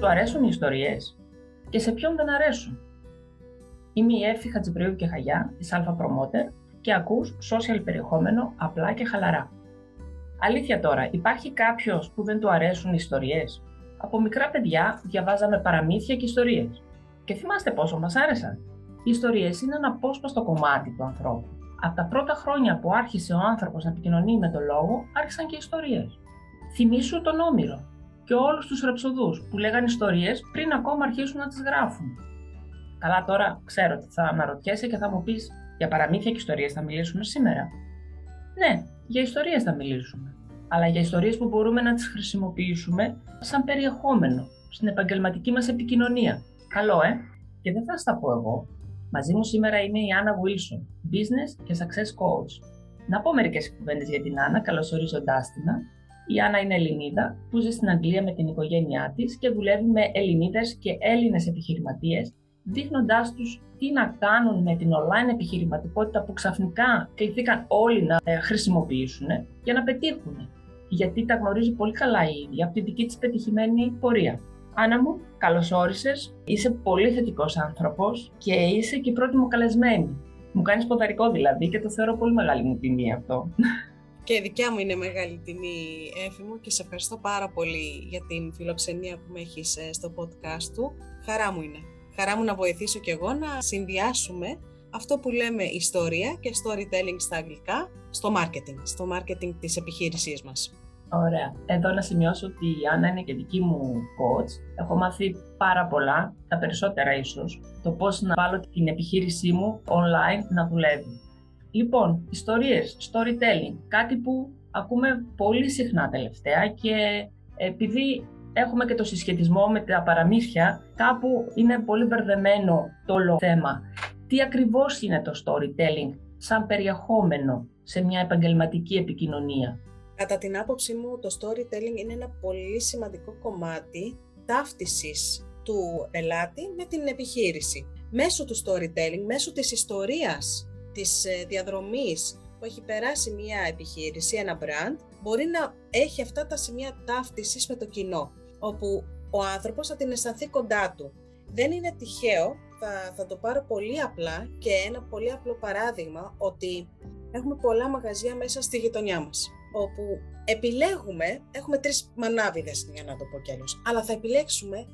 Του αρέσουν οι ιστορίες και σε ποιον δεν αρέσουν. Είμαι η Εύη Χατζηπρίου και Χαγιά της Alpha Promoter και ακούς social περιεχόμενο απλά και χαλαρά. Αλήθεια τώρα, υπάρχει κάποιος που δεν του αρέσουν οι ιστορίες; Από μικρά παιδιά διαβάζαμε παραμύθια και ιστορίες. Και θυμάστε πόσο μας άρεσαν; Οι ιστορίες είναι ένα απόσπαστο κομμάτι του ανθρώπου. Από τα πρώτα χρόνια που άρχισε ο άνθρωπος να επικοινωνεί με τον λόγο, άρχισαν και ιστορίες. Θυμήσου τον Όμηρο και όλους τους ρεψοδούς που λέγανε ιστορίες πριν ακόμα αρχίσουν να τις γράφουν. Καλά τώρα ξέρω ότι θα αναρωτιέσαι και θα μου πεις για παραμύθια και ιστορίες θα μιλήσουμε σήμερα. Ναι, για ιστορίες θα μιλήσουμε. Αλλά για ιστορίες που μπορούμε να τις χρησιμοποιήσουμε σαν περιεχόμενο στην επαγγελματική μας επικοινωνία. Καλό, ε! Και δεν θα στα πω εγώ. Μαζί μου σήμερα είναι η Άννα Wilson, Business και Success Coach. Να πω μερικές κουβέντες για την Άννα, καλωσορίζοντάς την. Η Άννα είναι Ελληνίδα που ζει στην Αγγλία με την οικογένειά της και δουλεύει με Ελληνίδες και Έλληνες επιχειρηματίες δείχνοντάς τους τι να κάνουν με την online επιχειρηματικότητα που ξαφνικά κληθήκαν όλοι να ε, χρησιμοποιήσουν για να πετύχουν. Γιατί τα γνωρίζει πολύ καλά η ίδια από την δική της πετυχημένη πορεία. Άννα μου, καλώς όρισες. Είσαι πολύ θετικός άνθρωπος και είσαι και η πρώτη μου καλεσμένη. Μου κάνεις ποδαρικό δηλαδή και το θεωρώ πολύ μεγάλη μου τιμή αυτό. Και η δικιά μου είναι μεγάλη τιμή, Έφη μου, και σε ευχαριστώ πάρα πολύ για την φιλοξενία που με έχεις ε, στο podcast του. Χαρά μου είναι χαρά μου να βοηθήσω κι εγώ να συνδυάσουμε αυτό που λέμε ιστορία και storytelling στα αγγλικά στο marketing, στο marketing της επιχείρησής μας. Ωραία. Εδώ να σημειώσω ότι η Άννα είναι και δική μου coach. Έχω μάθει πάρα πολλά, τα περισσότερα ίσως, το πώς να βάλω την επιχείρησή μου online να δουλεύει. Λοιπόν, ιστορίες, storytelling, κάτι που ακούμε πολύ συχνά τελευταία και επειδή έχουμε και το συσχετισμό με τα παραμύθια, κάπου είναι πολύ μπερδεμένο το όλο θέμα. Τι ακριβώς είναι το storytelling σαν περιεχόμενο σε μια επαγγελματική επικοινωνία; Κατά την άποψή μου, το storytelling είναι ένα πολύ σημαντικό κομμάτι ταύτισης του πελάτη με την επιχείρηση. Μέσω του storytelling, μέσω της ιστορίας, της ε, διαδρομής που έχει περάσει μια επιχείρηση, ένα brand, μπορεί να έχει αυτά τα σημεία ταύτισης με το κοινό όπου ο άνθρωπος θα την αισθανθεί κοντά του. Δεν είναι τυχαίο, θα, θα το πάρω πολύ απλά και ένα πολύ απλό παράδειγμα ότι έχουμε πολλά μαγαζιά μέσα στη γειτονιά μας όπου επιλέγουμε, έχουμε τρεις μανάβιδες για να το πω κι αλλιώς, αλλά θα επιλέξουμε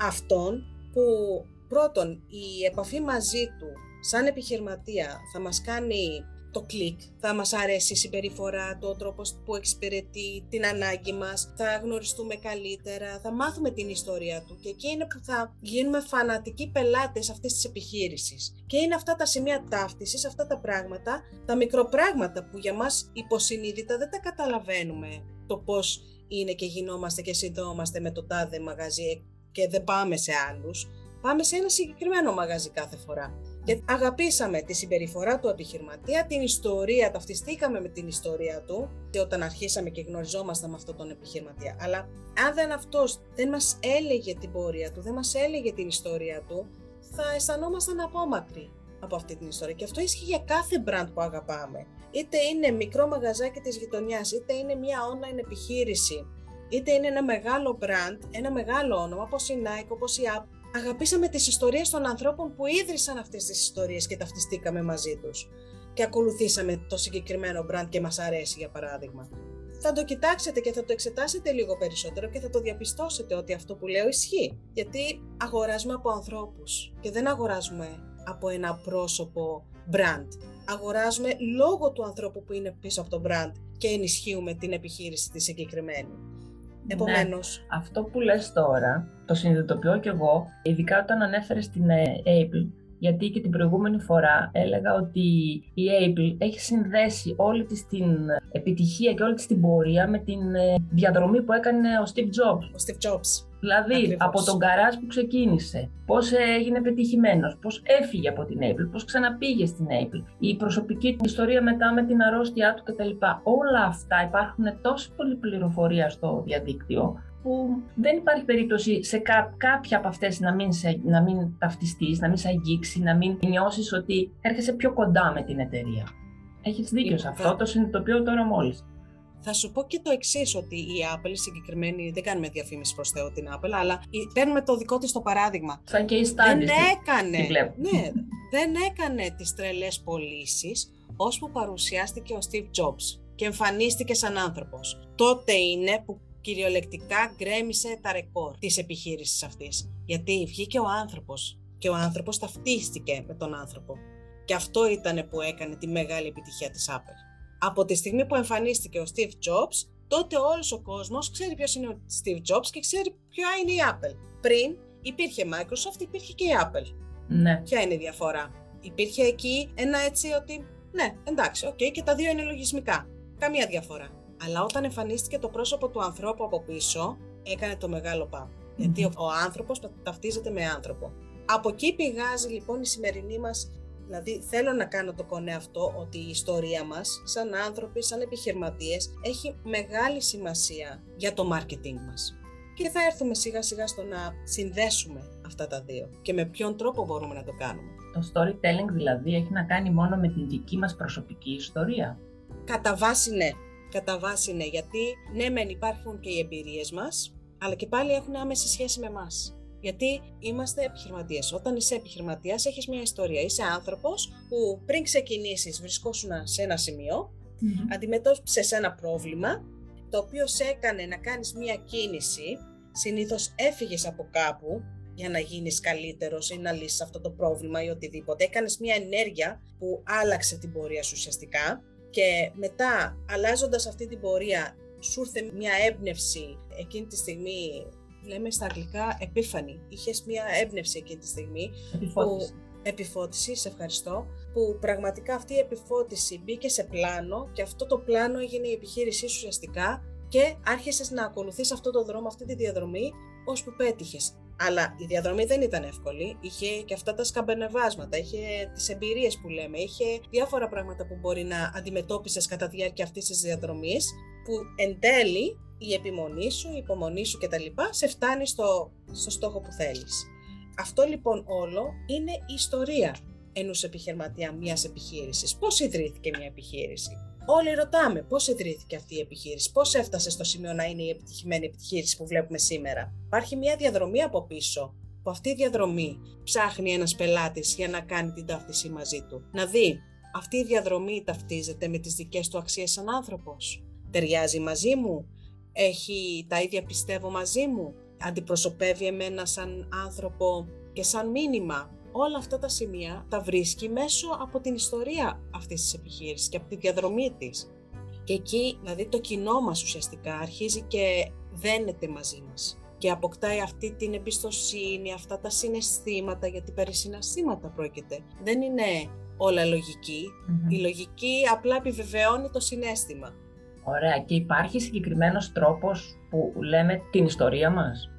αυτόν που πρώτον η επαφή μαζί του σαν επιχειρηματία θα μας κάνει το κλικ, θα μας αρέσει η συμπεριφορά του, ο τρόπος που εξυπηρετεί την ανάγκη μας, θα γνωριστούμε καλύτερα, θα μάθουμε την ιστορία του και εκεί είναι που θα γίνουμε φανατικοί πελάτες αυτής της επιχείρησης. Και είναι αυτά τα σημεία ταύτισης, αυτά τα πράγματα, τα μικροπράγματα που για μας υποσυνείδητα δεν τα καταλαβαίνουμε το πώς είναι και γινόμαστε και συνδόμαστε με το τάδε μαγαζί και δεν πάμε σε άλλους. Πάμε σε ένα συγκεκριμένο μαγαζί κάθε φορά. Και αγαπήσαμε τη συμπεριφορά του επιχειρηματία, την ιστορία, ταυτιστήκαμε με την ιστορία του και όταν αρχίσαμε και γνωριζόμασταν με αυτόν τον επιχειρηματία. Αλλά αν δεν αυτός δεν μας έλεγε την πορεία του, δεν μας έλεγε την ιστορία του, θα αισθανόμασταν απόμακροι από αυτή την ιστορία. Και αυτό ισχύει για κάθε brand που αγαπάμε. Είτε είναι μικρό μαγαζάκι της γειτονιάς, είτε είναι μια online επιχείρηση, είτε είναι ένα μεγάλο brand, ένα μεγάλο όνομα όπως η Nike, όπως η Apple, αγαπήσαμε τις ιστορίες των ανθρώπων που ίδρυσαν αυτές τις ιστορίες και ταυτιστήκαμε μαζί τους και ακολουθήσαμε το συγκεκριμένο brand και μας αρέσει για παράδειγμα. Θα το κοιτάξετε και θα το εξετάσετε λίγο περισσότερο και θα το διαπιστώσετε ότι αυτό που λέω ισχύει. Γιατί αγοράζουμε από ανθρώπους και δεν αγοράζουμε από ένα πρόσωπο brand. Αγοράζουμε λόγω του ανθρώπου που είναι πίσω από το brand και ενισχύουμε την επιχείρηση τη συγκεκριμένη. Επομένως... Ναι, αυτό που λες τώρα, το συνειδητοποιώ κι εγώ, ειδικά όταν ανέφερες την ε, Apple, γιατί και την προηγούμενη φορά έλεγα ότι η Apple έχει συνδέσει όλη της την επιτυχία και όλη της την πορεία με την ε, διαδρομή που έκανε ο Steve Jobs. Ο Steve Jobs. Δηλαδή, από τον καράζ που ξεκίνησε, πώς έγινε πετυχημένος, πώς έφυγε από την Apple, πώς ξαναπήγε στην Apple, η προσωπική του ιστορία μετά με την αρρώστια του κτλ. Όλα αυτά υπάρχουν τόσο πολύ πληροφορία στο διαδίκτυο που δεν υπάρχει περίπτωση σε κάποια από αυτές να μην, σε, να μην ταυτιστείς, να μην σε αγγίξει, να μην νιώσεις ότι έρχεσαι πιο κοντά με την εταιρεία. Έχεις δίκιο σε αυτό, το συνειδητοποιώ τώρα μόλις. Θα σου πω και το εξής ότι η Apple συγκεκριμένη, δεν κάνουμε διαφήμιση προς Θεό την Apple, αλλά παίρνουμε το δικό της το παράδειγμα. Σαν και η Δεν έκανε, ναι, δεν έκανε τις τρελές πωλήσεις ώσπου παρουσιάστηκε ο Steve Jobs και εμφανίστηκε σαν άνθρωπος. Τότε είναι που κυριολεκτικά γκρέμισε τα ρεκόρ της επιχείρησης αυτής. Γιατί βγήκε ο άνθρωπος και ο άνθρωπος ταυτίστηκε με τον άνθρωπο. Και αυτό ήταν που έκανε τη μεγάλη επιτυχία της Apple. Από τη στιγμή που εμφανίστηκε ο Steve Jobs, τότε όλος ο κόσμος ξέρει ποιος είναι ο Steve Jobs και ξέρει ποια είναι η Apple. Πριν υπήρχε Microsoft, υπήρχε και η Apple. Ναι. Ποια είναι η διαφορά; Υπήρχε εκεί ένα έτσι ότι, ναι, εντάξει, οκ, και τα δύο είναι λογισμικά. Καμία διαφορά. Αλλά όταν εμφανίστηκε το πρόσωπο του ανθρώπου από πίσω, έκανε το μεγάλο Γιατί ο, ο άνθρωπος ταυτίζεται με άνθρωπο. Από εκεί πηγάζει λοιπόν η σημερινή μας Δηλαδή θέλω να κάνω το κονέ αυτό ότι η ιστορία μας σαν άνθρωποι, σαν επιχειρηματίες έχει μεγάλη σημασία για το marketing μας. Και θα έρθουμε σιγά σιγά στο να συνδέσουμε αυτά τα δύο και με ποιον τρόπο μπορούμε να το κάνουμε. Το storytelling δηλαδή έχει να κάνει μόνο με την δική μας προσωπική ιστορία. Κατά βάση ναι. Κατά βάση ναι, γιατί ναι μεν υπάρχουν και οι εμπειρίες μας, αλλά και πάλι έχουν άμεση σχέση με εμάς. Γιατί είμαστε επιχειρηματίες. Όταν είσαι επιχειρηματίας, έχεις μια ιστορία. Είσαι άνθρωπος που πριν ξεκινήσεις βρισκόσουν σε ένα σημείο, mm-hmm. αντιμετώπισες ένα πρόβλημα, το οποίο σε έκανε να κάνεις μια κίνηση. Συνήθως έφυγες από κάπου για να γίνεις καλύτερος ή να λύσεις αυτό το πρόβλημα ή οτιδήποτε. Έκανες μια ενέργεια που άλλαξε την πορεία σου ουσιαστικά και μετά αλλάζοντας αυτή την πορεία σου ήρθε μια έμπνευση εκείνη τη στιγμή λέμε στα αγγλικά επίφανη. Είχες μια έμπνευση εκείνη τη στιγμή. Επιφώτιση. Που, επιφώτιση, σε ευχαριστώ. Που πραγματικά αυτή η επιφώτιση μπήκε σε πλάνο και αυτό το πλάνο έγινε η επιχείρησή σου ουσιαστικά και άρχισες να ακολουθείς αυτό το δρόμο, αυτή τη διαδρομή, ώσπου πέτυχες. Αλλά η διαδρομή δεν ήταν εύκολη. Είχε και αυτά τα σκαμπενεβάσματα, είχε τις εμπειρίες που λέμε, είχε διάφορα πράγματα που μπορεί να αντιμετώπισες κατά τη διάρκεια αυτής της διαδρομής, που εν τέλει η επιμονή σου, η υπομονή σου κτλ. σε φτάνει στο, στο στόχο που θέλεις. Αυτό λοιπόν όλο είναι η ιστορία ενός επιχειρηματία μιας επιχείρησης. Πώς ιδρύθηκε μια επιχείρηση; Όλοι ρωτάμε πώς ιδρύθηκε αυτή η επιχείρηση, πώς έφτασε στο σημείο να είναι η επιτυχημένη επιχείρηση που βλέπουμε σήμερα. Υπάρχει μια διαδρομή από πίσω, που αυτή η διαδρομή ψάχνει ένας πελάτης για να κάνει την ταύτιση μαζί του. Να δει, αυτή η διαδρομή ταυτίζεται με τις δικές του αξίες σαν άνθρωπος. Ταιριάζει μαζί μου, έχει τα ίδια πιστεύω μαζί μου, αντιπροσωπεύει εμένα σαν άνθρωπο και σαν μήνυμα. Όλα αυτά τα σημεία τα βρίσκει μέσω από την ιστορία αυτής της επιχείρησης και από τη διαδρομή της. Και εκεί, δηλαδή το κοινό μας ουσιαστικά αρχίζει και δένεται μαζί μας και αποκτάει αυτή την εμπιστοσύνη, αυτά τα συναισθήματα, γιατί περί συναισθήματα πρόκειται. Δεν είναι όλα Η λογική απλά επιβεβαιώνει το συνέστημα. Ωραία. Και υπάρχει συγκεκριμένος τρόπος που λέμε την ιστορία μας;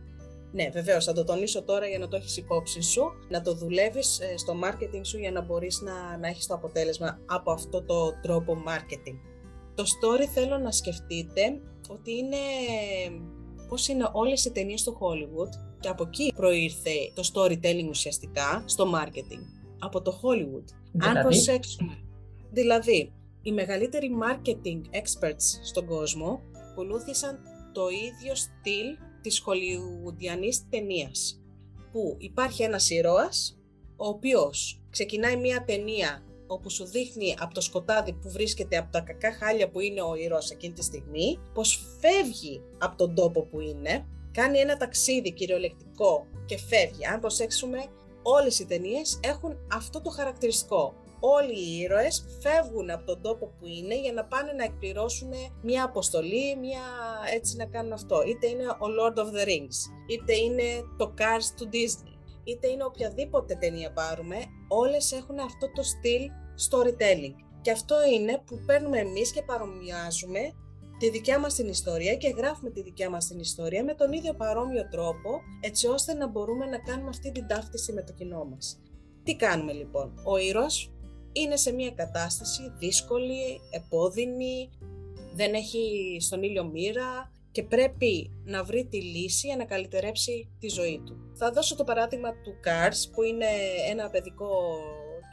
Ναι, βεβαίως. Θα το τονίσω τώρα για να το έχεις υπόψη σου, να το δουλεύεις ε, στο marketing σου για να μπορείς να, να έχεις το αποτέλεσμα από αυτό το τρόπο marketing. Το story θέλω να σκεφτείτε ότι είναι πώς είναι όλες οι ταινίες του Hollywood και από εκεί προήρθε το storytelling ουσιαστικά στο marketing. Από το Hollywood. Δηλαδή; Αν προσέξουμε. Δηλαδή, οι μεγαλύτεροι marketing experts στον κόσμο ακολούθησαν το ίδιο στυλ της χολιουδιανής ταινίας. που υπάρχει ένας ήρωας ο οποίος ξεκινάει μια ταινία όπου σου δείχνει από το σκοτάδι που βρίσκεται από τα κακά χάλια που είναι ο ήρωας εκείνη τη στιγμή, πως φεύγει από τον τόπο που είναι, κάνει ένα ταξίδι κυριολεκτικό και φεύγει. Αν προσέξουμε, όλες οι ταινίες έχουν αυτό το χαρακτηριστικό όλοι οι ήρωες φεύγουν από τον τόπο που είναι για να πάνε να εκπληρώσουν μια αποστολή, μια έτσι να κάνουν αυτό. Είτε είναι ο Lord of the Rings, είτε είναι το Cars του Disney, είτε είναι οποιαδήποτε ταινία πάρουμε, όλες έχουν αυτό το στυλ storytelling. Και αυτό είναι που παίρνουμε εμείς και παρομοιάζουμε τη δικιά μας την ιστορία και γράφουμε τη δικιά μας την ιστορία με τον ίδιο παρόμοιο τρόπο, έτσι ώστε να μπορούμε να κάνουμε αυτή την ταύτιση με το κοινό μας. Τι κάνουμε λοιπόν; Ο ήρωας είναι σε μια κατάσταση δύσκολη, επώδυνη, δεν έχει στον ήλιο μοίρα και πρέπει να βρει τη λύση για να καλυτερέψει τη ζωή του. Θα δώσω το παράδειγμα του Cars που είναι ένα παιδικό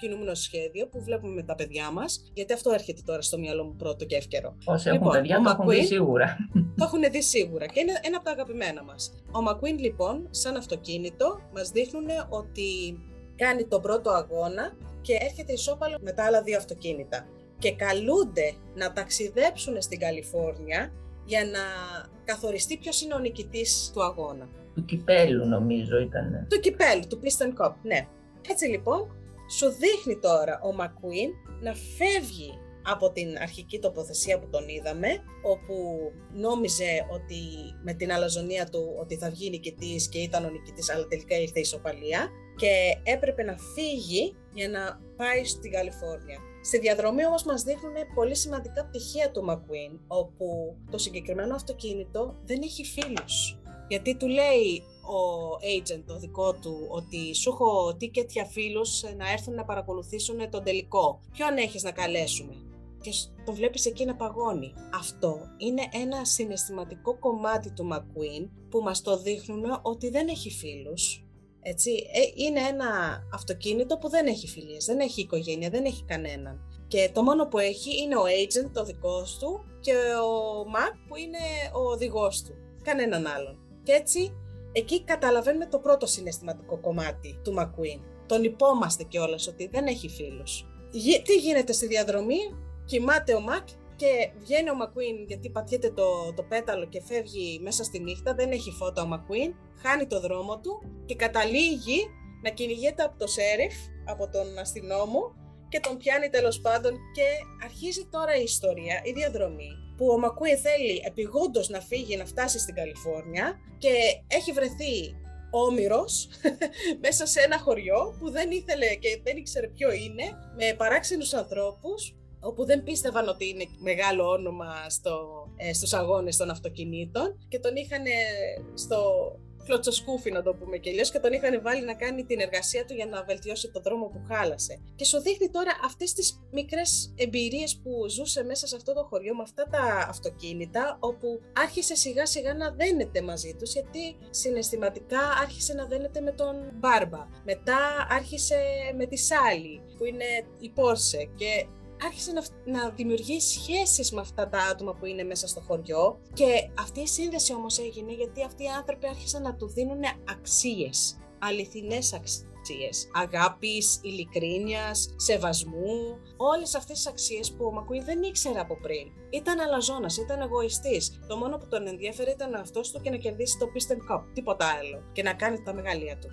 κινούμενο σχέδιο που βλέπουμε με τα παιδιά μας, γιατί αυτό έρχεται τώρα στο μυαλό μου πρώτο και εύκαιρο. Όσοι έχουν λοιπόν, παιδιά το έχουν δει σίγουρα. Το έχουν δει σίγουρα και είναι ένα από τα αγαπημένα μας. Ο McQueen λοιπόν, σαν αυτοκίνητο, μας δείχνουν ότι κάνει τον πρώτο αγώνα και έρχεται ισόπαλο με τα άλλα δύο αυτοκίνητα. Και καλούνται να ταξιδέψουν στην Καλιφόρνια για να καθοριστεί ποιος είναι ο νικητής του αγώνα. Του κυπέλου νομίζω ήταν. Του κυπέλου, του Piston Cup, ναι. Έτσι λοιπόν, σου δείχνει τώρα ο Μακουίν να φεύγει από την αρχική τοποθεσία που τον είδαμε, όπου νόμιζε ότι με την αλαζονία του ότι θα βγει νικητής και ήταν ο νικητής, αλλά τελικά ήρθε η ισοπαλία και έπρεπε να φύγει για να πάει στην Καλιφόρνια. Στη διαδρομή όμως μας δείχνουν πολύ σημαντικά πτυχία του McQueen, όπου το συγκεκριμένο αυτοκίνητο δεν έχει φίλους. Γιατί του λέει ο agent, το δικό του, ότι σου έχω ticket για φίλους να έρθουν να παρακολουθήσουν τον τελικό. Ποιον έχεις να καλέσουμε; Και το βλέπεις εκεί να παγώνει. Αυτό είναι ένα συναισθηματικό κομμάτι του McQueen που μας το δείχνουν ότι δεν έχει φίλους. Έτσι, ε, είναι ένα αυτοκίνητο που δεν έχει φιλίες, δεν έχει οικογένεια, δεν έχει κανέναν. Και το μόνο που έχει είναι ο agent, το δικός του, και ο Mac που είναι ο οδηγός του. Κανέναν άλλον. Και έτσι, εκεί καταλαβαίνουμε το πρώτο συναισθηματικό κομμάτι του McQueen. Τον υπόμαστε κιόλας ότι δεν έχει φίλους. Τι γίνεται στη διαδρομή, κοιμάται ο Μακ και βγαίνει ο Μακουίν γιατί πατιέται το, το πέταλο και φεύγει μέσα στη νύχτα, δεν έχει φώτα ο Μακουίν, χάνει το δρόμο του και καταλήγει να κυνηγείται από το σέριφ, από τον αστυνόμο και τον πιάνει τέλος πάντων και αρχίζει τώρα η ιστορία, η διαδρομή που ο Μακουίν θέλει επιγόντως να φύγει να φτάσει στην Καλιφόρνια και έχει βρεθεί όμηρος μέσα σε ένα χωριό που δεν ήθελε και δεν ήξερε ποιο είναι με παράξενους ανθρώπους όπου δεν πίστευαν ότι είναι μεγάλο όνομα στο, ε, στους αγώνες των αυτοκινήτων και τον είχαν στο κλωτσοσκούφι να το πούμε και αλλιώς και τον είχαν βάλει να κάνει την εργασία του για να βελτιώσει το δρόμο που χάλασε. Και σου δείχνει τώρα αυτές τις μικρές εμπειρίες που ζούσε μέσα σε αυτό το χωριό με αυτά τα αυτοκίνητα όπου άρχισε σιγά σιγά να δένεται μαζί τους γιατί συναισθηματικά άρχισε να δένεται με τον Μπάρμπα. Μετά άρχισε με τη Σάλι που είναι η Πόρσε και άρχισε να, να δημιουργεί σχέσεις με αυτά τα άτομα που είναι μέσα στο χωριό και αυτή η σύνδεση όμως έγινε γιατί αυτοί οι άνθρωποι άρχισαν να του δίνουν αξίες, αληθινές αξίες, αγάπης, ειλικρίνειας, σεβασμού, όλες αυτές τις αξίες που ο Μακουίν δεν ήξερε από πριν. Ήταν αλαζόνας, ήταν εγωιστής. Το μόνο που τον ενδιαφέρει ήταν αυτός του και να κερδίσει το Piston Cup, τίποτα άλλο και να κάνει τα μεγαλεία του.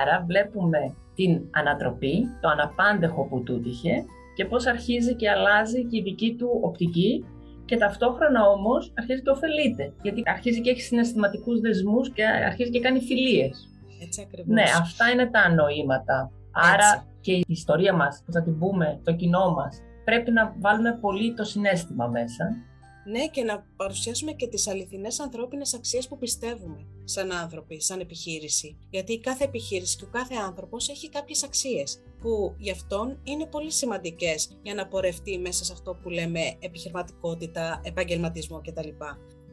Άρα βλέπουμε την ανατροπή, το αναπάντεχο που του είχε και πώς αρχίζει και αλλάζει και η δική του οπτική και ταυτόχρονα όμως αρχίζει και ωφελείται, γιατί αρχίζει και έχει συναισθηματικούς δεσμούς και αρχίζει και κάνει φιλίες. Έτσι ακριβώς. Ναι, αυτά είναι τα νοήματα. Άρα και η ιστορία μας, που θα την πούμε, το κοινό μας, πρέπει να βάλουμε πολύ το συνέστημα μέσα. Ναι, και να παρουσιάσουμε και τις αληθινές ανθρώπινες αξίες που πιστεύουμε σαν άνθρωποι, σαν επιχείρηση. Γιατί κάθε επιχείρηση και ο κάθε άνθρωπος έχει κάποιες αξίες που γι' αυτόν είναι πολύ σημαντικές για να πορευτεί μέσα σε αυτό που λέμε επιχειρηματικότητα, επαγγελματισμό κτλ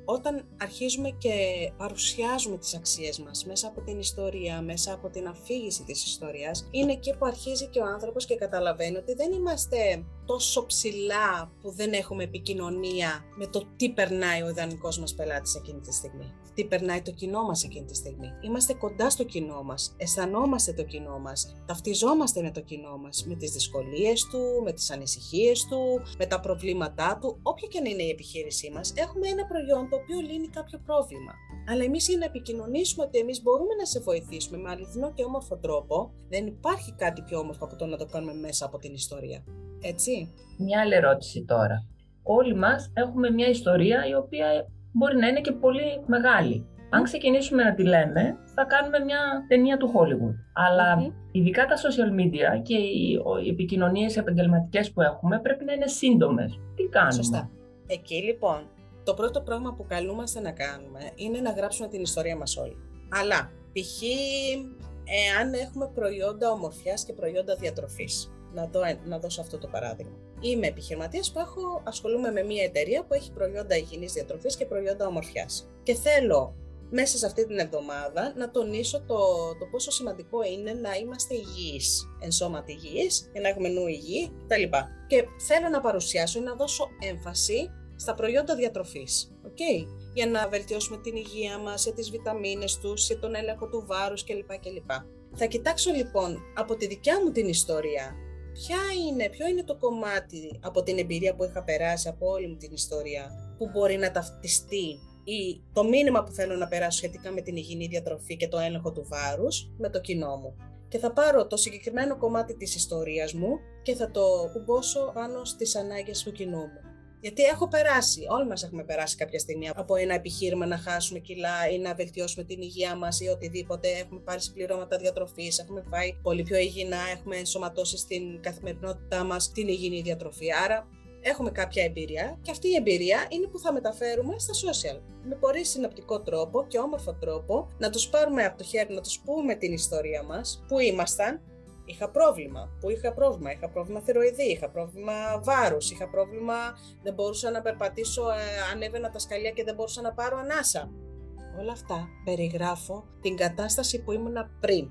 όταν αρχίζουμε και παρουσιάζουμε τις αξίες μας μέσα από την ιστορία, μέσα από την αφήγηση της ιστορίας, είναι εκεί που αρχίζει και ο άνθρωπος και καταλαβαίνει ότι δεν είμαστε τόσο ψηλά που δεν έχουμε επικοινωνία με το τι περνάει ο ιδανικός μας πελάτης εκείνη τη στιγμή. Τι περνάει το κοινό μας εκείνη τη στιγμή. Είμαστε κοντά στο κοινό μας, αισθανόμαστε το κοινό μας, ταυτιζόμαστε με το κοινό μας, με τις δυσκολίες του, με τις ανησυχίες του, με τα προβλήματά του, όποια και αν είναι η επιχείρησή μας, έχουμε ένα προϊόν το οποίο λύνει κάποιο πρόβλημα. Αλλά εμείς για να επικοινωνήσουμε ότι εμείς μπορούμε να σε βοηθήσουμε με αληθινό και όμορφο τρόπο, δεν υπάρχει κάτι πιο όμορφο από το να το κάνουμε μέσα από την ιστορία. Έτσι. Μια άλλη ερώτηση τώρα. Όλοι μας έχουμε μια ιστορία η οποία μπορεί να είναι και πολύ μεγάλη. Αν ξεκινήσουμε να τη λέμε, θα κάνουμε μια ταινία του Hollywood. Αλλά ειδικά τα social media και οι, οι επικοινωνίες επαγγελματικές που έχουμε πρέπει να είναι σύντομες. Τι κάνουμε; Σωστά. Εκεί λοιπόν το πρώτο πράγμα που καλούμαστε να κάνουμε είναι να γράψουμε την ιστορία μας όλοι. Αλλά, π.χ. εάν έχουμε προϊόντα ομορφιάς και προϊόντα διατροφής, να, δω, να δώσω αυτό το παράδειγμα. Είμαι επιχειρηματίας που έχω, ασχολούμαι με μια εταιρεία που έχει προϊόντα υγιεινής διατροφής και προϊόντα ομορφιάς. Και θέλω μέσα σε αυτή την εβδομάδα να τονίσω το, το πόσο σημαντικό είναι να είμαστε υγιείς, ενσώματοι υγιείς, για να έχουμε νου υγιή κτλ. Και θέλω να παρουσιάσω ή να δώσω έμφαση στα προϊόντα διατροφής, okay? για να βελτιώσουμε την υγεία μας, για τις βιταμίνες τους, για τον έλεγχο του βάρους κλπ. κλπ. Θα κοιτάξω λοιπόν από τη δικιά μου την ιστορία ποια είναι, ποιο είναι το κομμάτι από την εμπειρία που είχα περάσει από όλη μου την ιστορία που μπορεί να ταυτιστεί ή το μήνυμα που θέλω να περάσω σχετικά με την υγιεινή διατροφή και το έλεγχο του βάρους με το κοινό μου. Και θα πάρω το συγκεκριμένο κομμάτι της ιστορίας μου και θα το κουμπώσω πάνω στις ανάγκες του κοινού μου. Γιατί έχω περάσει, όλοι μας έχουμε περάσει κάποια στιγμή από ένα επιχείρημα να χάσουμε κιλά ή να βελτιώσουμε την υγεία μας ή οτιδήποτε. Έχουμε πάρει συμπληρώματα διατροφής, έχουμε φάει πολύ πιο υγιεινά, έχουμε ενσωματώσει στην καθημερινότητά μας την υγιεινή διατροφή. Άρα έχουμε κάποια εμπειρία και αυτή η εμπειρία είναι που θα μεταφέρουμε στα social. Με πολύ συνοπτικό τρόπο και όμορφο τρόπο να τους πάρουμε από το χέρι, να τους πούμε την ιστορία μας, που ήμασταν, είχα πρόβλημα, που είχα πρόβλημα, είχα πρόβλημα θηροειδή, είχα πρόβλημα βάρους, είχα πρόβλημα, δεν μπορούσα να περπατήσω, ε, ανέβαινα τα σκαλιά και δεν μπορούσα να πάρω ανάσα. Όλα αυτά περιγράφω την κατάσταση που ήμουνα πριν.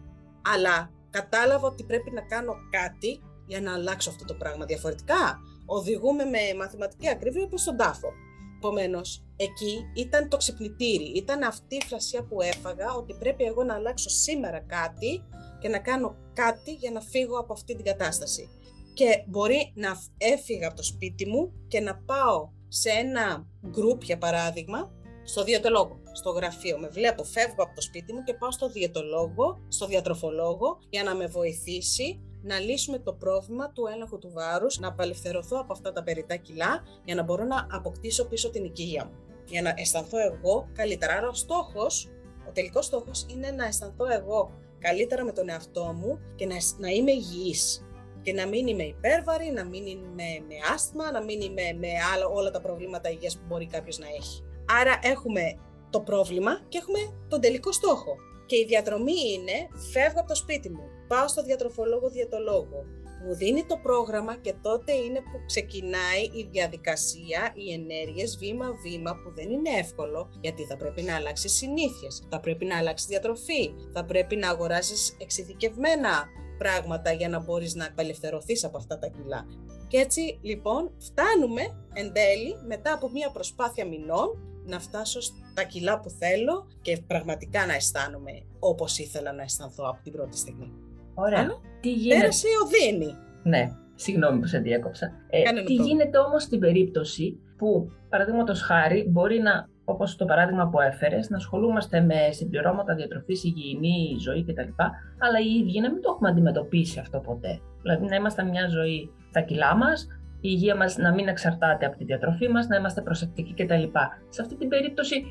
Αλλά κατάλαβα ότι πρέπει να κάνω κάτι για να αλλάξω αυτό το πράγμα. Διαφορετικά, οδηγούμε με μαθηματική ακρίβεια προς τον τάφο. Επομένως, εκεί ήταν το ξυπνητήρι, ήταν αυτή η φρασία που έφαγα ότι πρέπει εγώ να αλλάξω σήμερα κάτι και να κάνω κάτι για να φύγω από αυτή την κατάσταση. Και μπορεί να έφυγα από το σπίτι μου και να πάω σε ένα group, για παράδειγμα, στο διαιτολόγο, στο γραφείο. Με βλέπω, φεύγω από το σπίτι μου και πάω στο διαιτολόγο, στο διατροφολόγο, για να με βοηθήσει να λύσουμε το πρόβλημα του έλεγχου του βάρους, να απελευθερωθώ από αυτά τα περιτά κιλά για να μπορώ να αποκτήσω πίσω την οικία μου. Για να αισθανθώ εγώ καλύτερα. Άρα ο στόχος, ο τελικός στόχος είναι να αισθανθώ εγώ καλύτερα με τον εαυτό μου και να, να είμαι υγιής και να μην είμαι υπέρβαρη, να μην είμαι με άσθμα, να μην είμαι με άλλα, όλα τα προβλήματα υγείας που μπορεί κάποιος να έχει. Άρα έχουμε το πρόβλημα και έχουμε τον τελικό στόχο. Και η διαδρομή είναι, φεύγω από το σπίτι μου, πάω στο διατροφολόγο διατολόγο, μου δίνει το πρόγραμμα και τότε είναι που ξεκινάει η διαδικασία, οι ενέργειες βήμα-βήμα που δεν είναι εύκολο γιατί θα πρέπει να αλλάξεις συνήθειες, θα πρέπει να αλλάξεις διατροφή, θα πρέπει να αγοράσεις εξειδικευμένα πράγματα για να μπορείς να απελευθερωθείς από αυτά τα κιλά. Και έτσι λοιπόν φτάνουμε εν τέλει μετά από μια προσπάθεια μηνών να φτάσω στα κιλά που θέλω και πραγματικά να αισθάνομαι όπως ήθελα να αισθανθώ από την πρώτη στιγμή. Ωραία. τι γίνεται... Πέρασε η οδύνη. Ναι, συγγνώμη που σε διέκοψα. Ε, τι γίνεται όμως στην περίπτωση που, παραδείγματος χάρη, μπορεί να, όπως το παράδειγμα που έφερες, να ασχολούμαστε με συμπληρώματα διατροφής, υγιεινή ζωή κτλ. Αλλά οι ίδιοι να μην το έχουμε αντιμετωπίσει αυτό ποτέ. Δηλαδή να είμαστε μια ζωή στα κιλά μας, η υγεία μας να μην εξαρτάται από τη διατροφή μας, να είμαστε προσεκτικοί κτλ. Σε αυτή την περίπτωση,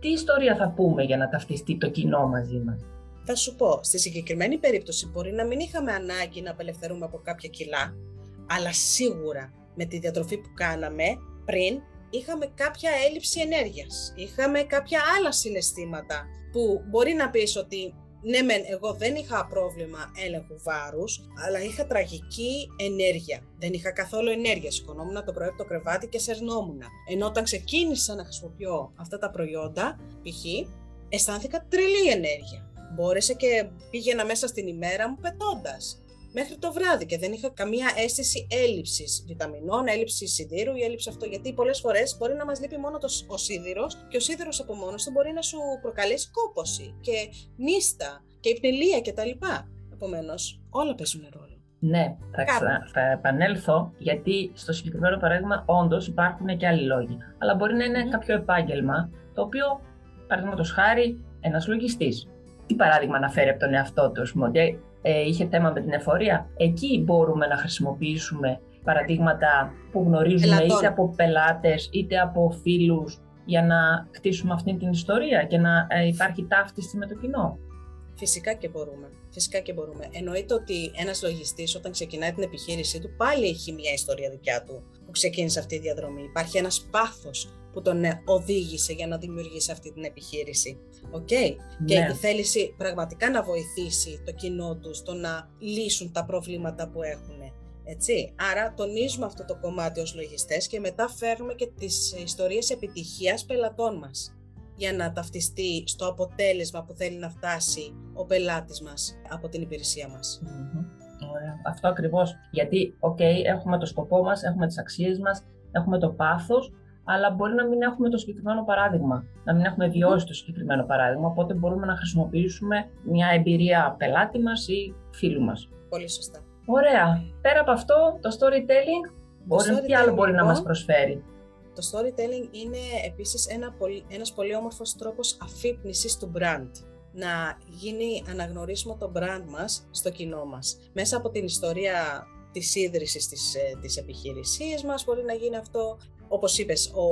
τι ιστορία θα πούμε για να ταυτιστεί το κοινό μαζί μας; Θα σου πω, στη συγκεκριμένη περίπτωση μπορεί να μην είχαμε ανάγκη να απελευθερούμε από κάποια κιλά, αλλά σίγουρα με τη διατροφή που κάναμε πριν είχαμε κάποια έλλειψη ενέργειας, είχαμε κάποια άλλα συναισθήματα που μπορεί να πεις ότι ναι μεν εγώ δεν είχα πρόβλημα έλεγχου βάρους, αλλά είχα τραγική ενέργεια. Δεν είχα καθόλου ενέργεια, σηκωνόμουν το πρωί από το κρεβάτι και σερνόμουν. Ενώ όταν ξεκίνησα να χρησιμοποιώ αυτά τα προϊόντα, π.χ. αισθάνθηκα τρελή ενέργεια. Μπόρεσε και πήγαινα μέσα στην ημέρα μου πετώντας μέχρι το βράδυ και δεν είχα καμία αίσθηση έλλειψης βιταμινών, έλλειψη σιδήρου ή έλλειψη αυτό. Γιατί πολλές φορές μπορεί να μας λείπει μόνο το, ο σίδηρος και ο σίδηρος από μόνος του μπορεί να σου προκαλέσει κόπωση και νύστα και υπνηλία κτλ. Επομένως, όλα παίζουν ρόλο. Ναι, θα, ξα... θα επανέλθω γιατί στο συγκεκριμένο παράδειγμα όντως υπάρχουν και άλλοι λόγοι. Αλλά μπορεί να είναι κάποιο επάγγελμα το οποίο, παραδείγματος χάρη, ένας λογιστής. Τι παράδειγμα να φέρει από τον εαυτό τους, ότι ε, είχε θέμα με την εφορία. Εκεί μπορούμε να χρησιμοποιήσουμε παραδείγματα που γνωρίζουμε είτε από πελάτες είτε από φίλους για να χτίσουμε αυτή την ιστορία και να ε, υπάρχει ταύτιση με το κοινό. Φυσικά και μπορούμε. Φυσικά και μπορούμε. Εννοείται ότι ένας λογιστής, όταν ξεκινάει την επιχείρησή του, πάλι έχει μια ιστορία δικιά του που ξεκίνησε αυτή η διαδρομή. Υπάρχει ένας πάθος που τον ε, οδήγησε για να δημιουργήσει αυτή την επιχείρηση. Okay. Και η ναι. θέληση πραγματικά να βοηθήσει το κοινό τους στο να λύσουν τα προβλήματα που έχουν. Έτσι. Άρα τονίζουμε αυτό το κομμάτι ως λογιστές και μετά φέρνουμε και τις ιστορίες επιτυχίας πελατών μας. για να ταυτιστεί στο αποτέλεσμα που θέλει να φτάσει ο πελάτης μας από την υπηρεσία μας. Ωραία. Αυτό ακριβώς. Γιατί, οκ, έχουμε το σκοπό μας, έχουμε τις αξίες μας, έχουμε το πάθος, αλλά μπορεί να μην έχουμε το συγκεκριμένο παράδειγμα, να μην έχουμε βιώσει το συγκεκριμένο παράδειγμα, οπότε μπορούμε να χρησιμοποιήσουμε μια εμπειρία πελάτη μας ή φίλου μας. Πολύ σωστά. Ωραία. Πέρα από αυτό, το storytelling, μπορεί, τι άλλο μπορεί να μας λοιπόν, προσφέρει; Το storytelling είναι επίσης ένα πολύ, ένας πολύ όμορφος τρόπος αφύπνισης του brand. Να γίνει αναγνωρίσιμο το brand μας στο κοινό μας. Μέσα από την ιστορία της ίδρυσης της, ε, της επιχείρησής μας μπορεί να γίνει αυτό όπως είπες, ο,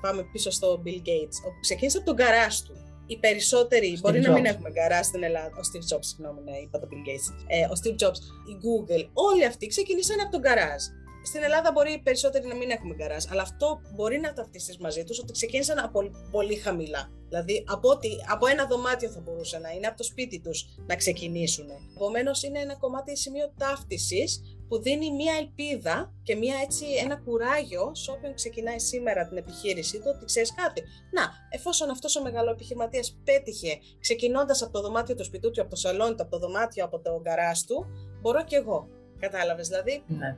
πάμε πίσω στο Bill Gates, που ξεκίνησε από τον καράζ του. Οι περισσότεροι, μπορεί να μην έχουμε γκαράζ στην Ελλάδα, ο Steve Jobs, συγγνώμη, ναι, είπα το Bill Gates, ε, ο Steve Jobs, η Google, όλοι αυτοί ξεκίνησαν από τον καράζ. Στην Ελλάδα μπορεί οι περισσότεροι να μην έχουμε γκαράζ, αλλά αυτό μπορεί να ταυτιστείς μαζί τους ότι ξεκίνησαν από πολύ χαμηλά. Δηλαδή από, ότι, από ένα δωμάτιο θα μπορούσε να είναι, από το σπίτι τους να ξεκινήσουν. Επομένως, είναι ένα κομμάτι σημείο ταύτισης που δίνει μια ελπίδα και μια έτσι, ένα κουράγιο σε όποιον ξεκινάει σήμερα την επιχείρησή του ότι ξέρεις κάτι. Να, εφόσον αυτός ο μεγάλο επιχειρηματίας πέτυχε ξεκινώντας από το δωμάτιο του σπιτού του, από το σαλόνι του, από το δωμάτιο, από το γκαράζ του, μπορώ κι εγώ. Κατάλαβες δηλαδή; Ναι.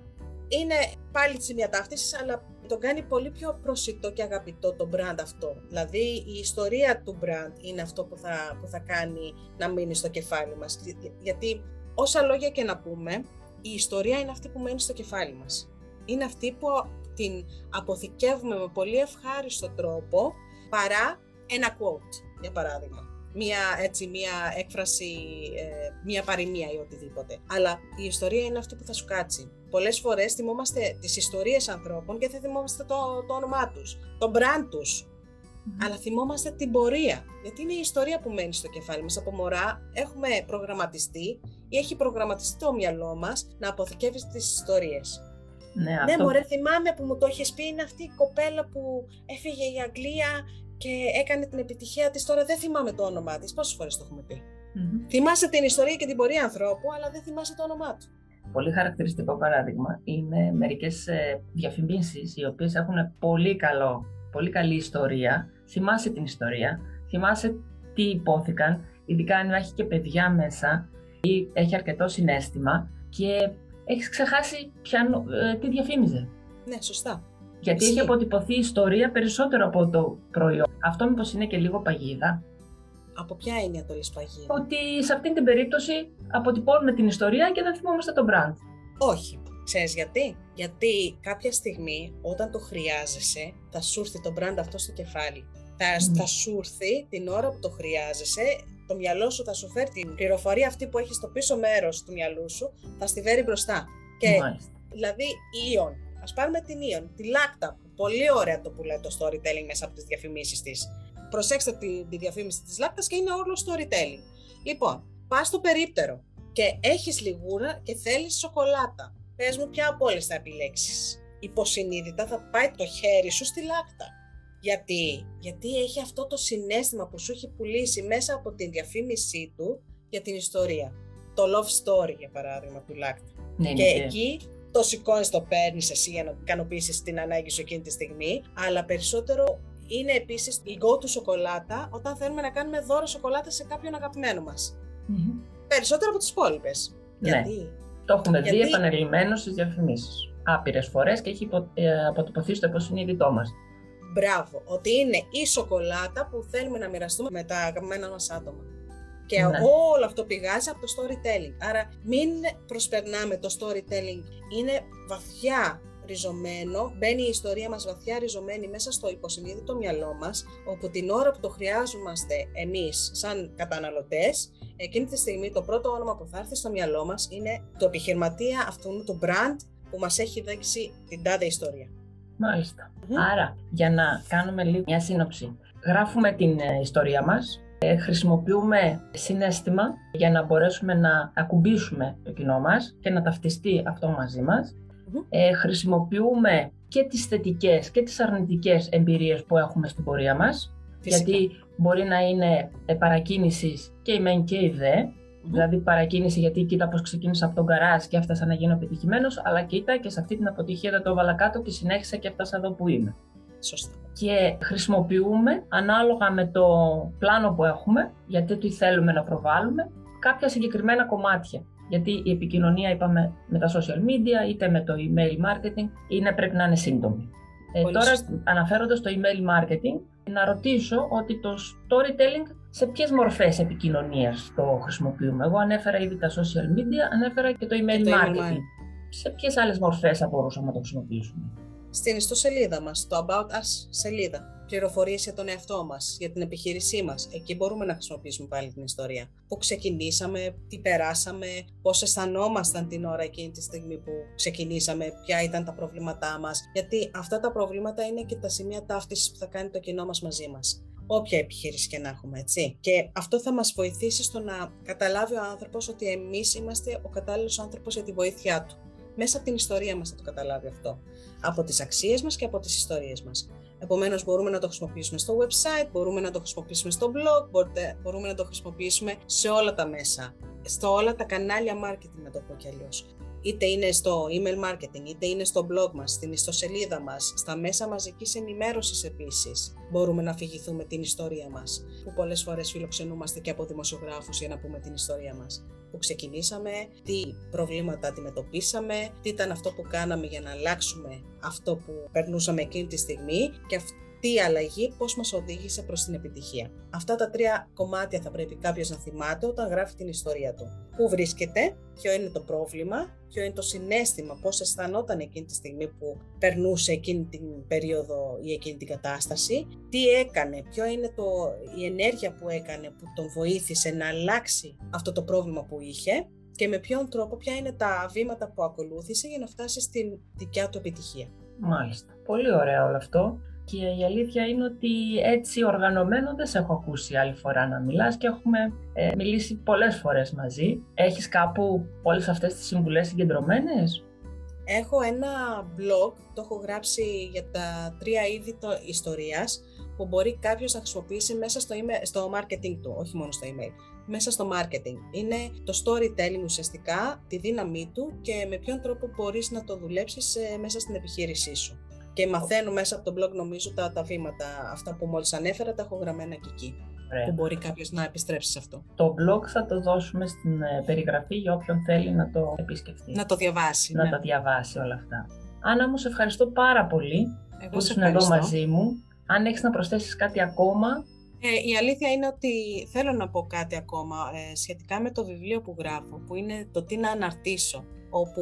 Είναι πάλι της σημεία ταύτιση, αλλά το κάνει πολύ πιο προσιτό και αγαπητό το brand αυτό. Δηλαδή η ιστορία του brand είναι αυτό που θα, που θα κάνει να μείνει στο κεφάλι μας. Γιατί όσα λόγια και να πούμε, η ιστορία είναι αυτή που μένει στο κεφάλι μας. Είναι αυτή που την αποθηκεύουμε με πολύ ευχάριστο τρόπο παρά ένα quote, για παράδειγμα. Μία, έτσι, μία έκφραση, ε, μία παροιμία ή οτιδήποτε. Αλλά η ιστορία είναι αυτή που θα σου κάτσει. Πολλές φορές θυμόμαστε τις ιστορίες ανθρώπων και δεν θυμόμαστε το, το όνομά τους, το brand τους. Αλλά θυμόμαστε την πορεία. Γιατί είναι η ιστορία που μένει στο κεφάλι μας. Από μωρά έχουμε προγραμματιστεί ή έχει προγραμματιστεί το μυαλό μας να αποθηκεύει τις ιστορίες. Ναι, ναι αυτό... μωρέ, θυμάμαι που μου το έχει πει, είναι αυτή η κοπέλα που έφυγε η Αγγλία και έκανε την επιτυχία της, τώρα δεν θυμάμαι το όνομά της. Πόσες φορές το έχουμε πει. Mm-hmm. Θυμάσαι την ιστορία και την πορεία ανθρώπου, αλλά δεν θυμάσαι το όνομά του. Πολύ χαρακτηριστικό παράδειγμα είναι μερικές ε, διαφημίσεις οι οποίες έχουν πολύ, καλό, πολύ καλή ιστορία. Θυμάσαι την ιστορία, θυμάσαι τι υπόθηκαν, ειδικά αν έχει και παιδιά μέσα ή έχει αρκετό συνέστημα και έχεις ξεχάσει ποια, ε, τι διαφήμιζε. Ναι, σωστά. Γιατί έχει αποτυπωθεί η ιστορία περισσότερο από το προϊόν. Αυτό μήπως είναι και λίγο παγίδα; Από ποια έννοια το λες παγίδα; Ότι σε αυτήν την περίπτωση αποτυπώνουμε την ιστορία και δεν θυμόμαστε το brand. Όχι. Ξέρεις γιατί; Γιατί κάποια στιγμή όταν το χρειάζεσαι θα σου έρθει το brand αυτό στο κεφάλι. Θα, mm. θα σου έρθει την ώρα που το χρειάζεσαι το μυαλό σου θα σου φέρει την πληροφορία αυτή που έχεις στο πίσω μέρος του μυαλού σου, θα στη φέρει μπροστά. Και, δηλαδή, η Ιον. Α πάρουμε την Ιον, τη Λάκτα. Πολύ ωραία το που λέει το storytelling μέσα από τις διαφημίσεις της. Προσέξτε τη, τη διαφήμιση της Λάκτα και είναι όλο storytelling. Λοιπόν, πας στο περίπτερο και έχεις λιγούρα και θέλεις σοκολάτα. Πες μου, ποια από όλες θα επιλέξεις. Υποσυνείδητα θα πάει το χέρι σου στη Λάκτα. Γιατί, γιατί έχει αυτό το συναίσθημα που σου έχει πουλήσει μέσα από τη διαφήμισή του για την ιστορία. Το love story, για παράδειγμα, του Λάκτα. Ναι, και ναι, εκεί το σηκώνεις, το παίρνεις εσύ για να ικανοποιήσεις την ανάγκη σου εκείνη τη στιγμή. Αλλά περισσότερο είναι επίσης η go-to σοκολάτα όταν θέλουμε να κάνουμε δώρο σοκολάτα σε κάποιον αγαπημένο μας. Περισσότερο από τις υπόλοιπες. Ναι. Γιατί; Το έχουμε Γιατί... δει επανειλημμένα στις διαφημίσεις. Άπειρες φορές και έχει ε, αποτυπωθεί στο υποσυνείδητό μας μπράβο, ότι είναι η σοκολάτα που θέλουμε να μοιραστούμε με τα αγαπημένα μας άτομα. Και ναι. όλο αυτό πηγάζει από το storytelling. Άρα μην προσπερνάμε το storytelling. Είναι βαθιά ριζωμένο, μπαίνει η ιστορία μας βαθιά ριζωμένη μέσα στο υποσυνείδητο μυαλό μας, όπου την ώρα που το χρειάζομαστε εμείς σαν καταναλωτές, εκείνη τη στιγμή το πρώτο όνομα που θα έρθει στο μυαλό μας είναι το επιχειρηματία αυτού του brand που μας έχει δείξει την τάδε ιστορία. Μάλιστα. Άρα, για να κάνουμε λίγο μια σύνοψη. Γράφουμε την ε, ιστορία μας, ε, χρησιμοποιούμε συνέστημα για να μπορέσουμε να ακουμπήσουμε το κοινό μας και να ταυτιστεί αυτό μαζί μας. Ε, χρησιμοποιούμε και τις θετικές και τις αρνητικές εμπειρίες που έχουμε στην πορεία μας, γιατί μπορεί να είναι παρακίνησης και η μεν και η δε, Δηλαδή παρακίνηση γιατί κοίτα πώς ξεκίνησα από τον καράζ και έφτασα να γίνω επιτυχημένος, αλλά κοίτα και σε αυτή την αποτυχία δεν το έβαλα κάτω και συνέχισα και έφτασα εδώ που είμαι. Σωστά. Και χρησιμοποιούμε ανάλογα με το πλάνο που έχουμε, γιατί τι θέλουμε να προβάλλουμε, κάποια συγκεκριμένα κομμάτια. Γιατί η επικοινωνία, είπαμε, με τα social media, είτε με το email marketing, είναι, πρέπει να είναι σύντομη. Ε, τώρα, αναφέροντας το email marketing, να ρωτήσω ότι το storytelling σε ποιες μορφές επικοινωνίας το χρησιμοποιούμε. Εγώ ανέφερα ήδη τα social media, ανέφερα και το email, marketing. Σε ποιες άλλες μορφές θα μπορούσαμε να το χρησιμοποιήσουμε; Στην ιστοσελίδα μας, το About Us σελίδα. Πληροφορίες για τον εαυτό μας, για την επιχείρησή μας. Εκεί μπορούμε να χρησιμοποιήσουμε πάλι την ιστορία. Πού ξεκινήσαμε, τι περάσαμε, πώς αισθανόμασταν την ώρα εκείνη τη στιγμή που ξεκινήσαμε, ποια ήταν τα προβλήματά μας. Γιατί αυτά τα προβλήματα είναι και τα σημεία ταύτισης που θα κάνει το κοινό μας μαζί μας όποια επιχείρηση και να έχουμε, έτσι. Και αυτό θα μας βοηθήσει στο να καταλάβει ο άνθρωπος ότι εμείς είμαστε ο κατάλληλος άνθρωπος για τη βοήθειά του μέσα από την ιστορία μας θα το καταλάβει αυτό. Από τις αξίες μας και από τις ιστορίες μας. Επομένως μπορούμε να το χρησιμοποιήσουμε στο website, μπορούμε να το χρησιμοποιήσουμε στο blog, μπορούμε να το χρησιμοποιήσουμε σε όλα τα μέσα, στο όλα τα κανάλια marketing να το πω κι αλλιώς είτε είναι στο email marketing, είτε είναι στο blog μας, στην ιστοσελίδα μας, στα μέσα μαζικής ενημέρωσης επίσης, μπορούμε να αφηγηθούμε την ιστορία μας, που πολλές φορές φιλοξενούμαστε και από δημοσιογράφους για να πούμε την ιστορία μας. Που ξεκινήσαμε, τι προβλήματα αντιμετωπίσαμε, τι ήταν αυτό που κάναμε για να αλλάξουμε αυτό που περνούσαμε εκείνη τη στιγμή. Και τι η αλλαγή πώς μας οδήγησε προς την επιτυχία. Αυτά τα τρία κομμάτια θα πρέπει κάποιος να θυμάται όταν γράφει την ιστορία του. Πού βρίσκεται, ποιο είναι το πρόβλημα, ποιο είναι το συνέστημα, πώς αισθανόταν εκείνη τη στιγμή που περνούσε εκείνη την περίοδο ή εκείνη την κατάσταση, τι έκανε, ποιο είναι το, η ενέργεια που έκανε που τον βοήθησε να αλλάξει αυτό το πρόβλημα που είχε και με ποιον τρόπο, ποια είναι τα βήματα που ακολούθησε για να φτάσει στην δικιά του επιτυχία. Μάλιστα. Πολύ ωραίο όλο αυτό. Και η αλήθεια είναι ότι έτσι οργανωμένο δεν σε έχω ακούσει άλλη φορά να μιλάς και έχουμε ε, μιλήσει πολλές φορές μαζί. Έχεις κάπου όλες αυτές τις συμβουλές συγκεντρωμένες; Έχω ένα blog, το έχω γράψει για τα τρία είδη το ιστορίας που μπορεί κάποιος να χρησιμοποιήσει μέσα στο, email, στο marketing του, όχι μόνο στο email, μέσα στο marketing. Είναι το storytelling ουσιαστικά, τη δύναμή του και με ποιον τρόπο μπορείς να το δουλέψεις ε, μέσα στην επιχείρησή σου και μαθαίνω μέσα από το blog νομίζω τα, τα βήματα αυτά που μόλις ανέφερα τα έχω γραμμένα και εκεί που μπορεί κάποιος να επιστρέψει σε αυτό. Το blog θα το δώσουμε στην ε, περιγραφή για όποιον θέλει να το επισκεφτεί. Να το διαβάσει. Να ναι. τα διαβάσει όλα αυτά. Άννα μου, σε ευχαριστώ πάρα πολύ Εγώ που ήσουν εδώ μαζί μου. Αν έχεις να προσθέσεις κάτι ακόμα. Ε, η αλήθεια είναι ότι θέλω να πω κάτι ακόμα ε, σχετικά με το βιβλίο που γράφω, που είναι το τι να αναρτήσω όπου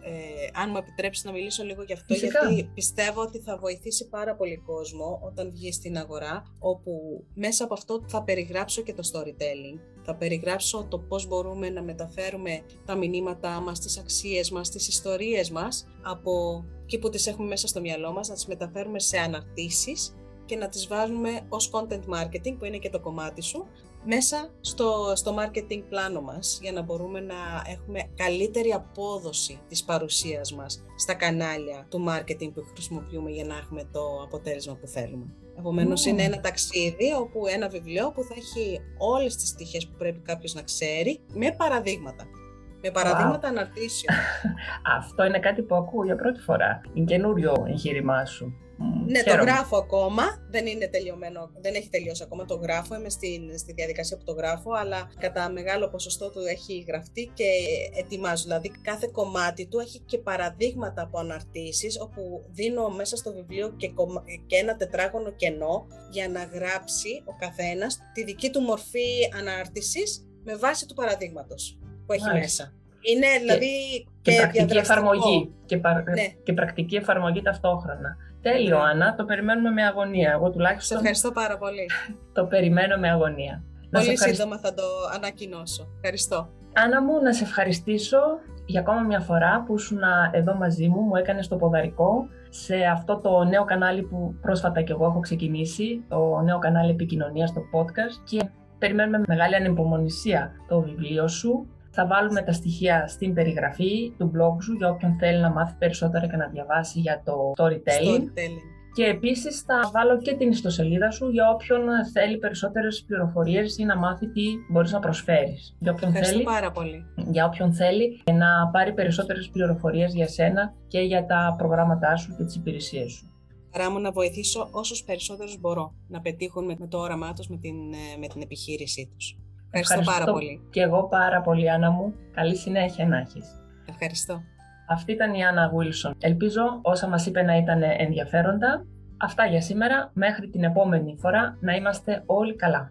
ε, αν μου επιτρέψεις να μιλήσω λίγο γι' αυτό, γιατί πιστεύω ότι θα βοηθήσει πάρα πολύ κόσμο όταν βγει στην αγορά, όπου μέσα από αυτό θα περιγράψω και το storytelling. Θα περιγράψω το πώς μπορούμε να μεταφέρουμε τα μηνύματά μας, τις αξίες μας, τις ιστορίες μας, από εκεί που τις έχουμε μέσα στο μυαλό μας, να τις μεταφέρουμε σε αναρτήσεις και να τις βάζουμε ως content marketing, που είναι και το κομμάτι σου, μέσα στο, στο marketing πλάνο μας για να μπορούμε να έχουμε καλύτερη απόδοση της παρουσίας μας στα κανάλια του marketing που χρησιμοποιούμε για να έχουμε το αποτέλεσμα που θέλουμε. Επομένως είναι ένα ταξίδι όπου ένα βιβλίο που θα έχει όλες τις στοιχείες που πρέπει κάποιος να ξέρει με παραδείγματα. Με παραδείγματα wow. αναρτήσεων. Αυτό είναι κάτι που ακούω για πρώτη φορά. Είναι καινούριο εγχείρημά σου. Ναι, το γράφω ακόμα. Δεν είναι τελειωμένο, δεν έχει τελειώσει ακόμα. Το γράφω. Είμαι στη, στη διαδικασία που το γράφω, αλλά κατά μεγάλο ποσοστό του έχει γραφτεί και ετοιμάζω. Δηλαδή, κάθε κομμάτι του έχει και παραδείγματα από αναρτήσεις, όπου δίνω μέσα στο βιβλίο και, και ένα τετράγωνο κενό για να γράψει ο καθένας τη δική του μορφή ανάρτησης με βάση του παραδείγματος που έχει μέσα. Είναι δηλαδή και, και, πρακτική εφαρμογή. Και, ναι. και πρακτική εφαρμογή ταυτόχρονα. Τέλειο, Άννα. Το περιμένουμε με αγωνία. Εγώ τουλάχιστον. Σε ευχαριστώ πάρα πολύ. το περιμένω με αγωνία. Πολύ σύντομα θα το ανακοινώσω. Ευχαριστώ. Άννα μου, να σε ευχαριστήσω για ακόμα μια φορά που ήσουν εδώ μαζί μου, μου έκανες το ποδαρικό σε αυτό το νέο κανάλι που πρόσφατα και εγώ έχω ξεκινήσει, το νέο κανάλι επικοινωνίας στο podcast και περιμένουμε με μεγάλη ανυπομονησία το βιβλίο σου θα βάλουμε τα στοιχεία στην περιγραφή του blog σου για όποιον θέλει να μάθει περισσότερα και να διαβάσει για το storytelling. storytelling. Και επίσης θα βάλω και την ιστοσελίδα σου για όποιον θέλει περισσότερες πληροφορίες ή να μάθει τι μπορείς να προσφέρεις. Για όποιον Ευχαριστώ θέλει, πάρα πολύ. Για όποιον θέλει να πάρει περισσότερες πληροφορίες για σένα και για τα προγράμματά σου και τις υπηρεσίες σου. χαρά μου να βοηθήσω όσους περισσότερους μπορώ να πετύχουν με το όραμά τους, με την, ε, με την επιχείρησή τους. Ευχαριστώ, Ευχαριστώ πάρα πολύ. Και εγώ πάρα πολύ, Άννα μου. Καλή συνέχεια να έχεις. Ευχαριστώ. Αυτή ήταν η Άννα Βίλσον. Ελπίζω όσα μας είπε να ήταν ενδιαφέροντα. Αυτά για σήμερα. Μέχρι την επόμενη φορά να είμαστε όλοι καλά.